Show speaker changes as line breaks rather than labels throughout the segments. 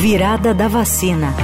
Virada da vacina.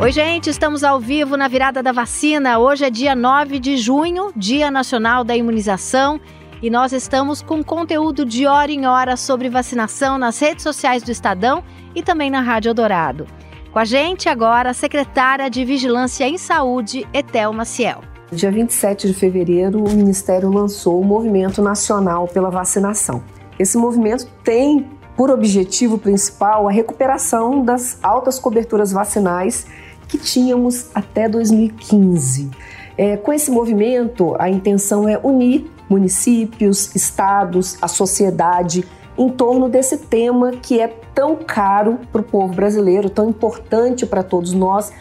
Oi, gente, estamos ao vivo na Virada da Vacina. Hoje é dia 9 de junho, Dia Nacional da Imunização, e nós estamos com conteúdo de hora em hora sobre vacinação nas redes sociais do Estadão e também na Rádio Dourado. Com a gente agora a secretária de Vigilância em Saúde, Etel Maciel.
Dia 27 de fevereiro, o Ministério lançou o Movimento Nacional pela Vacinação. Esse movimento tem por objetivo principal a recuperação das altas coberturas vacinais que tínhamos até 2015. É, com esse movimento, a intenção é unir municípios, estados, a sociedade em torno desse tema que é tão caro para o povo brasileiro, tão importante para todos nós.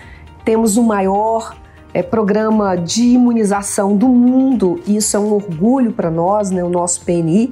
Temos o maior é, programa de imunização do mundo, e isso é um orgulho para nós, né, o nosso PNI.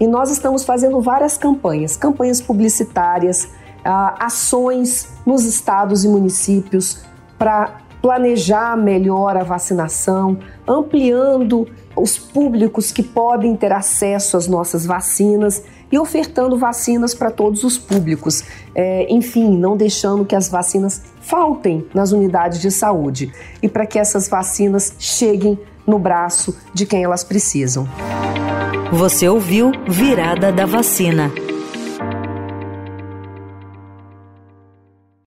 E nós estamos fazendo várias campanhas, campanhas publicitárias, ah, ações nos estados e municípios para planejar melhor a vacinação, ampliando os públicos que podem ter acesso às nossas vacinas e ofertando vacinas para todos os públicos. É, enfim, não deixando que as vacinas faltem nas unidades de saúde e para que essas vacinas cheguem no braço de quem elas precisam.
Você ouviu Virada da Vacina.